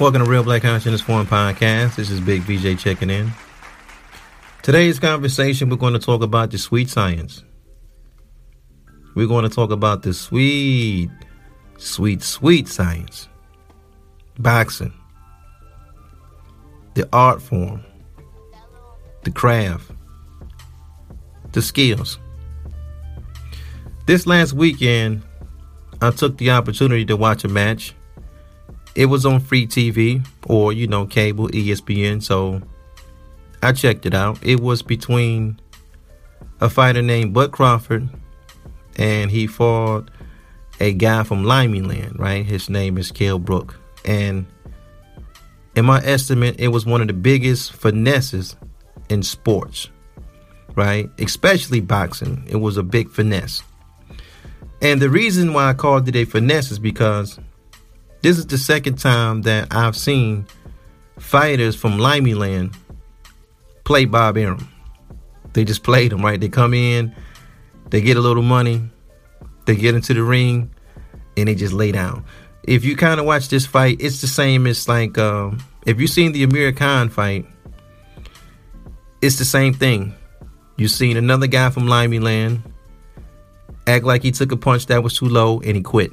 Welcome to Real Black Consciousness Forum Podcast. This is Big VJ checking in. Today's conversation, we're going to talk about the sweet science. We're going to talk about the sweet, sweet, sweet science. Boxing. The art form. The craft. The skills. This last weekend, I took the opportunity to watch a match it was on free TV or, you know, cable, ESPN. So I checked it out. It was between a fighter named Bud Crawford and he fought a guy from Limey Land, right? His name is Kell Brook. And in my estimate, it was one of the biggest finesses in sports, right? Especially boxing. It was a big finesse. And the reason why I called it a finesse is because this is the second time that I've seen fighters from Limey Land play Bob Arum. They just played him, right? They come in, they get a little money, they get into the ring, and they just lay down. If you kind of watch this fight, it's the same as like um, if you've seen the Amir Khan fight, it's the same thing. You've seen another guy from Limey Land act like he took a punch that was too low and he quit.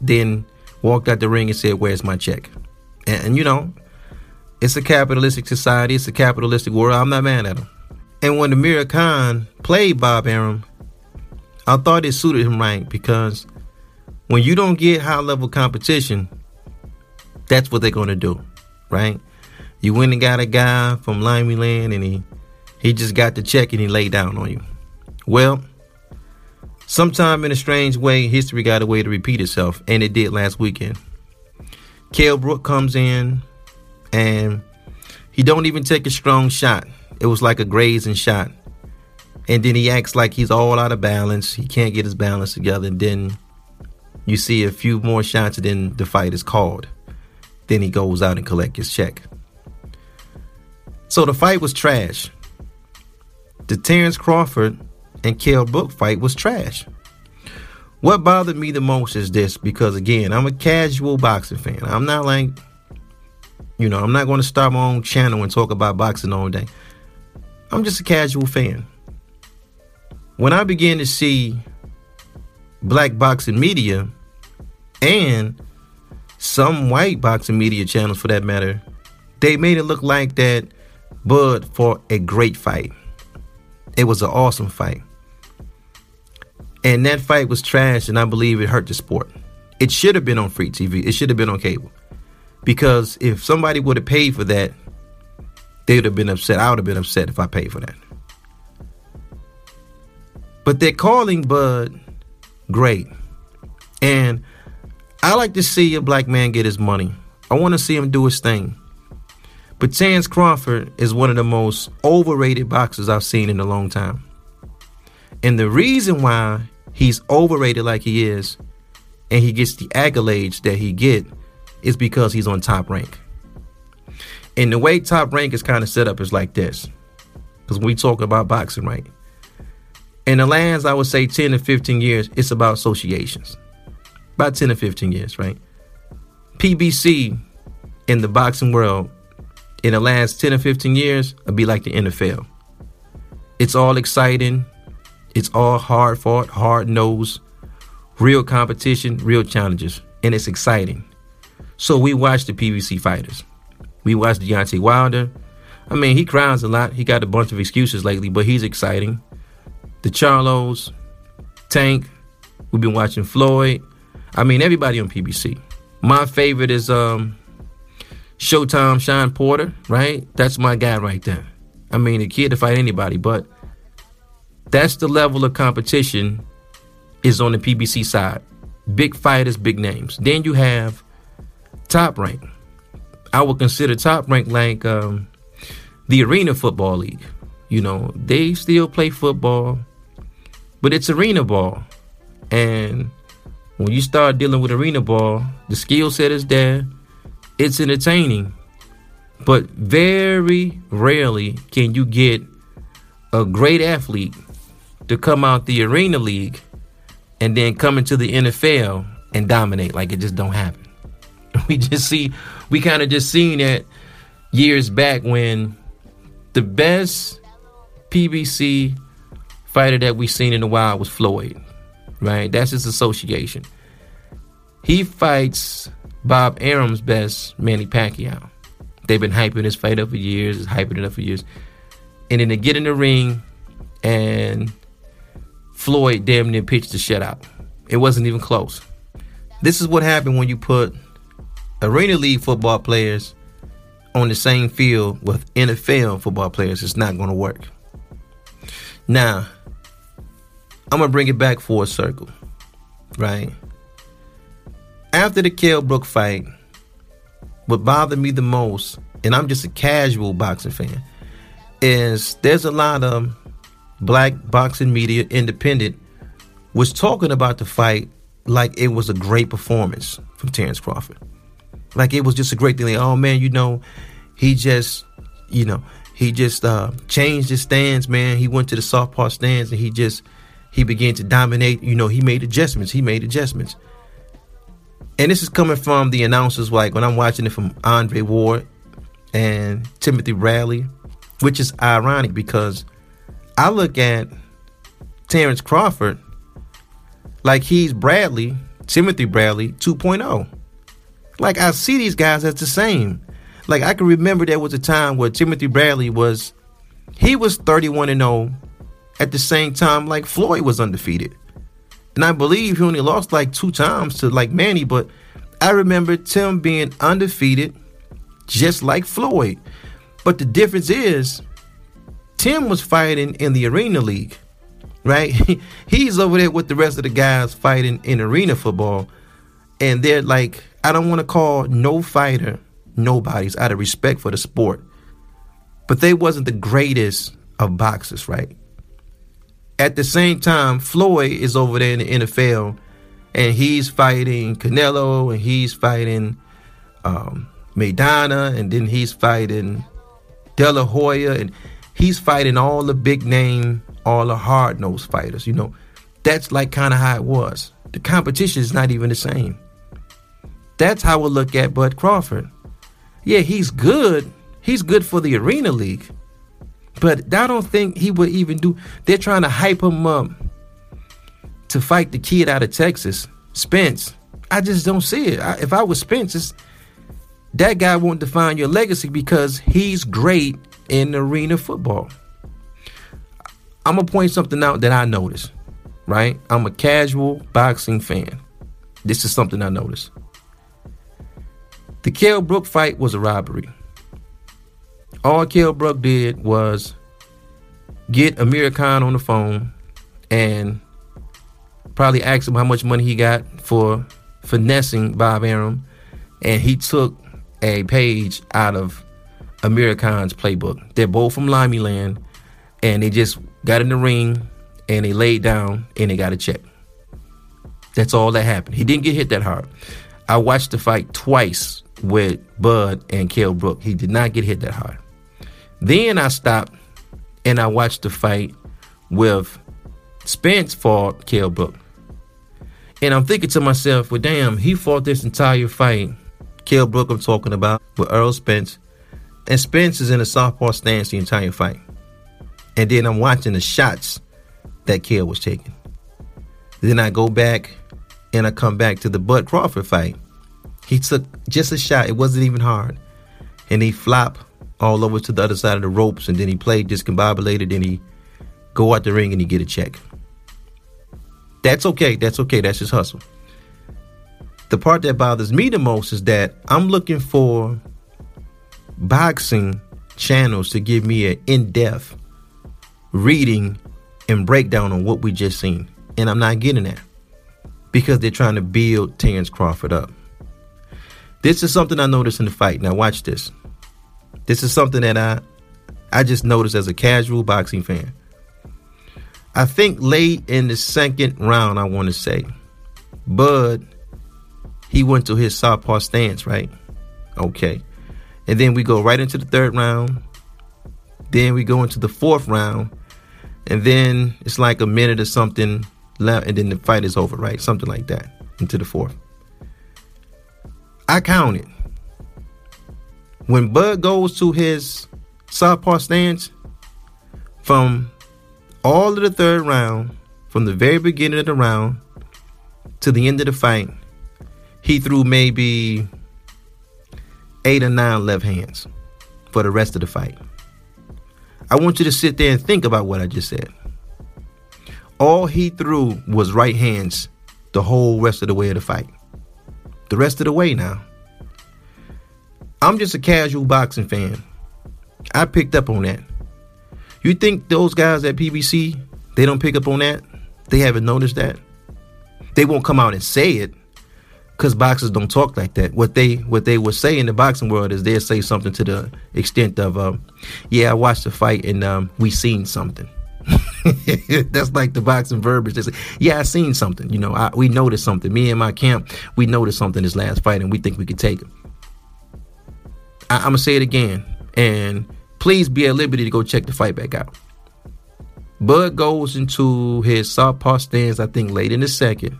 Then walked out the ring and said, Where's my check? And, and, you know, it's a capitalistic society, it's a capitalistic world. I'm not mad at him. And when Amir Khan played Bob Arum, I thought it suited him right because when you don't get high level competition, that's what they're gonna do, right? You went and got a guy from Limey Land and he he just got the check and he laid down on you. Well, Sometime in a strange way, history got a way to repeat itself, and it did last weekend. Kell Brook comes in, and he don't even take a strong shot. It was like a grazing shot. And then he acts like he's all out of balance. He can't get his balance together. And then you see a few more shots, and then the fight is called. Then he goes out and collect his check. So the fight was trash. The Terrence Crawford and Kell Brook fight was trash. What bothered me the most is this because again, I'm a casual boxing fan. I'm not like, you know, I'm not going to start my own channel and talk about boxing all day. I'm just a casual fan. When I began to see black boxing media and some white boxing media channels for that matter, they made it look like that Bud fought a great fight. It was an awesome fight. And that fight was trash, and I believe it hurt the sport. It should have been on free TV. It should have been on cable. Because if somebody would have paid for that, they would have been upset. I would have been upset if I paid for that. But they're calling Bud great. And I like to see a black man get his money. I want to see him do his thing. But Terrence Crawford is one of the most overrated boxers I've seen in a long time. And the reason why he's overrated like he is and he gets the accolades that he get is because he's on top rank. And the way top rank is kind of set up is like this. Because we talk about boxing, right? In the last, I would say 10 to 15 years, it's about associations. About 10 to 15 years, right? PBC in the boxing world in the last 10 or 15 years would be like the NFL. It's all exciting. It's all hard fought, hard nosed, real competition, real challenges, and it's exciting. So we watch the PBC fighters. We watch Deontay Wilder. I mean, he cries a lot. He got a bunch of excuses lately, but he's exciting. The Charlos, Tank. We've been watching Floyd. I mean, everybody on PBC. My favorite is um, Showtime Shawn Porter, right? That's my guy right there. I mean, the kid to fight anybody, but that's the level of competition is on the PBC side. Big fighters, big names. Then you have top rank. I would consider top rank like um, the Arena Football League. You know, they still play football, but it's arena ball. And when you start dealing with arena ball, the skill set is there. It's entertaining. But very rarely can you get a great athlete to come out the Arena League and then come into the NFL and dominate. Like it just don't happen. We just see, we kind of just seen it years back when the best PBC fighter that we seen in a while was Floyd, right? That's his association. He fights Bob Arum's best, Manny Pacquiao. They've been hyping this fight up for years, hyping it up for years. And then they get in the ring and Floyd damn near pitched the shutout. It wasn't even close. This is what happened when you put Arena League football players on the same field with NFL football players. It's not going to work. Now, I'm going to bring it back for a circle, right? After the Kell Brook fight, what bothered me the most, and I'm just a casual boxing fan, is there's a lot of black boxing media, independent, was talking about the fight like it was a great performance from Terrence Crawford. Like it was just a great thing. Like, oh man, you know, he just, you know, he just uh, changed his stance, man. He went to the southpaw stance and he just he began to dominate. You know, he made adjustments. He made adjustments. And this is coming from the announcers, like when I'm watching it from Andre Ward and Timothy Bradley, which is ironic because I look at Terrence Crawford like he's Bradley, Timothy Bradley 2.0. Like I see these guys as the same. Like I can remember there was a time where Timothy Bradley was he was 31 and 0 at the same time like Floyd was undefeated. And I believe he only lost like two times to like Manny, but I remember Tim being undefeated just like Floyd. But the difference is Tim was fighting in the Arena League, right? He's over there with the rest of the guys fighting in arena football. And they're like, I don't want to call no fighter nobodies out of respect for the sport. But they wasn't the greatest of boxers, right? At the same time, Floyd is over there in the NFL and he's fighting Canelo and he's fighting um, Maidana and then he's fighting De La Hoya and he's fighting all the big name, all the hard nosed fighters. You know, that's like kind of how it was. The competition is not even the same. That's how we look at Bud Crawford. Yeah, he's good. He's good for the Arena League. But I don't think he would even do. They're trying to hype him up to fight the kid out of Texas, Spence. I just don't see it. I, if I was Spence, that guy won't define your legacy because he's great in arena football. I'm gonna point something out that I noticed, right? I'm a casual boxing fan. This is something I noticed. The Kell Brook fight was a robbery. All Kell Brook did was get Amir Khan on the phone and probably ask him how much money he got for finessing Bob Arum, and he took a page out of Amir Khan's playbook. They're both from Limey Land, and they just got in the ring and they laid down and they got a check. That's all that happened. He didn't get hit that hard. I watched the fight twice with Bud and Kell Brook. He did not get hit that hard. Then I stopped and I watched the fight with Spence fought Kell Brook. And I'm thinking to myself, well, damn, he fought this entire fight. Kell Brook, I'm talking about, with Errol Spence. And Spence is in a southpaw stance the entire fight. And then I'm watching the shots that Kell was taking. Then I go back and I come back to the Bud Crawford fight. He took just a shot. It wasn't even hard. And he flopped all over to the other side of the ropes. And then he played discombobulated. Then he go out the ring and he get a check. That's okay. That's okay. That's his hustle. The part that bothers me the most is that I'm looking for boxing channels to give me an in-depth reading and breakdown on what we just seen. And I'm not getting that. Because they're trying to build Terrence Crawford up. This is something I noticed in the fight. Now watch this. This is something that I I just noticed as a casual boxing fan. I think late in the second round, I want to say, Bud, he went to his southpaw stance, right? Okay. And then we go right into the third round. Then we go into the fourth round. And then it's like a minute or something left, and then the fight is over, right? Something like that into the fourth. I counted. When Bud goes to his southpaw stance, from all of the third round, from the very beginning of the round to the end of the fight, he threw maybe eight or nine left hands for the rest of the fight. I want you to sit there and think about what I just said. All he threw was right hands the whole rest of the way of the fight. The rest of the way now. I'm just a casual boxing fan. I picked up on that. You think those guys at PBC, they don't pick up on that? They haven't noticed that? They won't come out and say it because boxers don't talk like that. What they what they would say in the boxing world is they'll say something to the extent of, um, "Yeah, I watched the fight and um, we seen something." That's like the boxing verbiage. They say, "Yeah, I seen something." You know, I, we noticed something. Me and my camp, we noticed something this last fight, and we think we could take him. I'm gonna say it again, and please be at liberty to go check the fight back out. Bud goes into his southpaw stance, I think, late in the second.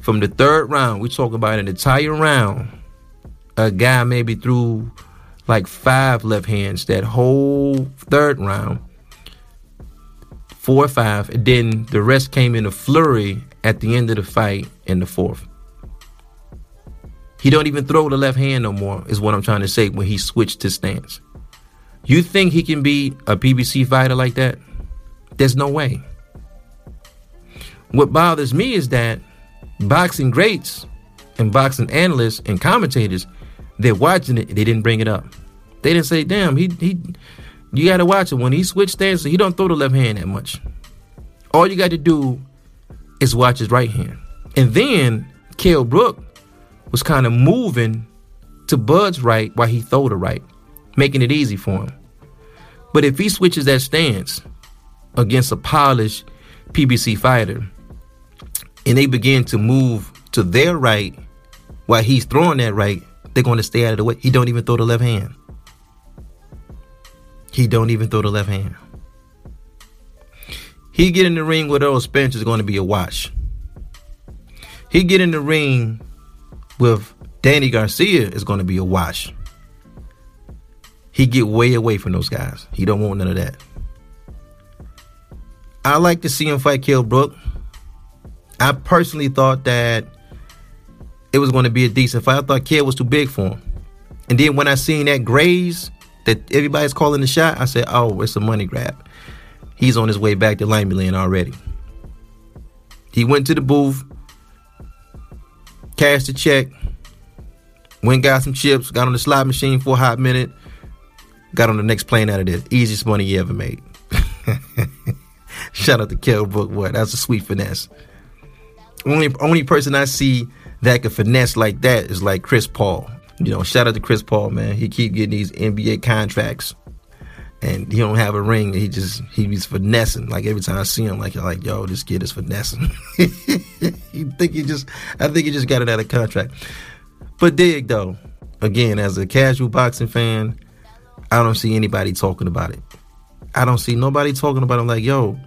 From the third round, we're talking about an entire round. A guy maybe threw like five left hands that whole third round, four or five, and then the rest came in a flurry at the end of the fight in the fourth. He don't even throw the left hand no more, is what I'm trying to say when he switched his stance. You think he can beat a PBC fighter like that? There's no way. What bothers me is that boxing greats and boxing analysts and commentators, they're watching it, they didn't bring it up. They didn't say, damn, he he you gotta watch it. When he switched stances, he don't throw the left hand that much. All you got to do is watch his right hand. And then Kell Brook was kind of moving to Bud's right while he throw the right, making it easy for him. But if he switches that stance against a polished PBC fighter and they begin to move to their right while he's throwing that right, they're going to stay out of the way. He don't even throw the left hand. He don't even throw the left hand. He get in the ring with Errol Spence is going to be a wash. He get in the ring with Danny Garcia is going to be a wash. He get way away from those guys. He don't want none of that. I like to see him fight Kell Brook. I personally thought that it was going to be a decent fight. I thought Kell was too big for him. And then when I seen that graze that everybody's calling the shot, I said, oh, it's a money grab. He's on his way back to Lamberland already. He went to the booth, cashed the check, went got some chips, got on the slot machine for a hot minute, got on the next plane out of there. Easiest money he ever made. Shout out to Kell Brook. What? That's a sweet finesse. Only only person I see that can finesse like that is like Chris Paul. You know, shout out to Chris Paul, man. He keep getting these NBA contracts, and he don't have a ring. He just he's finessing. Like every time I see him, like like yo, this kid is finessing. you think he just? I think he just got another contract. But dig though, again, as a casual boxing fan, I don't see anybody talking about it. I don't see nobody talking about it. like, yo,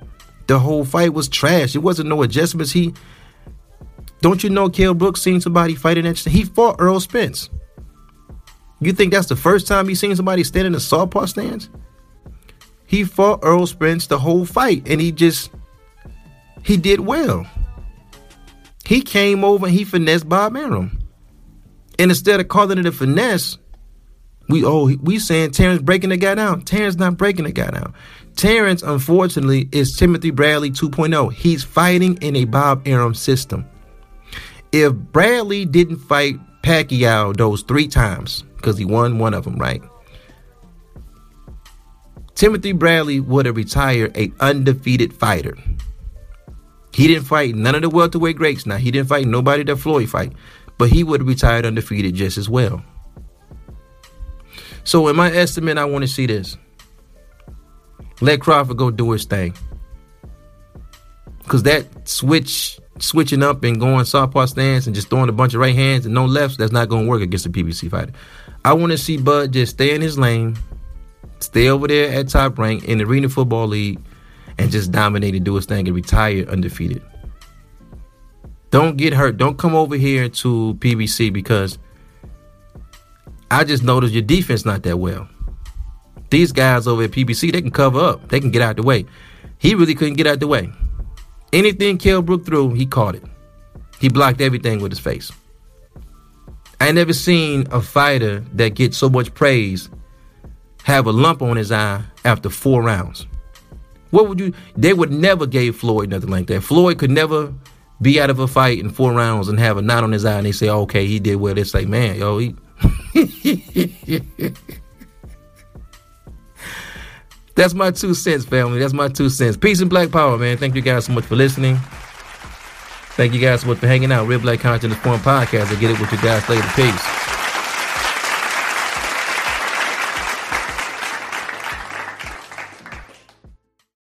the whole fight was trash. It wasn't no adjustments. He don't you know Kell Brooks seen somebody fighting that? He fought Errol Spence. You think that's the first time he seen somebody stand in a southpaw stance? He fought Errol Spence the whole fight, and he just he did well. He came over and he finessed Bob Arum. And instead of calling it a finesse, we oh we saying Terrence breaking the guy down. Terrence not breaking the guy down. Terrence, unfortunately, is Timothy Bradley 2.0. He's fighting in a Bob Arum system if Bradley didn't fight Pacquiao those three times, because he won one of them, right? Timothy Bradley would have retired a undefeated fighter. He didn't fight none of the welterweight greats. Now he didn't fight nobody that Floyd fight, but he would have retired undefeated just as well. So in my estimate, I want to see this. Let Crawford go do his thing. Cause that switch switching up and going southpaw stance and just throwing a bunch of right hands and no lefts, that's not going to work against a PBC fighter. I want to see Bud just stay in his lane, stay over there at top rank in the Arena Football League, and just dominate and do his thing and retire undefeated. Don't get hurt. Don't come over here to PBC because I just noticed your defense not that well. These guys over at PBC, they can cover up. They can get out the way. He really couldn't get out the way. Anything Kell Brook threw, he caught it. He blocked everything with his face. I ain't never seen a fighter that gets so much praise have a lump on his eye after four rounds. What would you? They would never gave Floyd nothing like that. Floyd could never be out of a fight in four rounds and have a knot on his eye, and they say, "Okay, he did well." They say, "Man, yo, he." That's my two cents, family. That's my two cents. Peace and black power, man. Thank you guys so much for listening. Thank you guys so much for hanging out. Real Black Consciousness Forum Podcast. I get it with you guys later. Peace.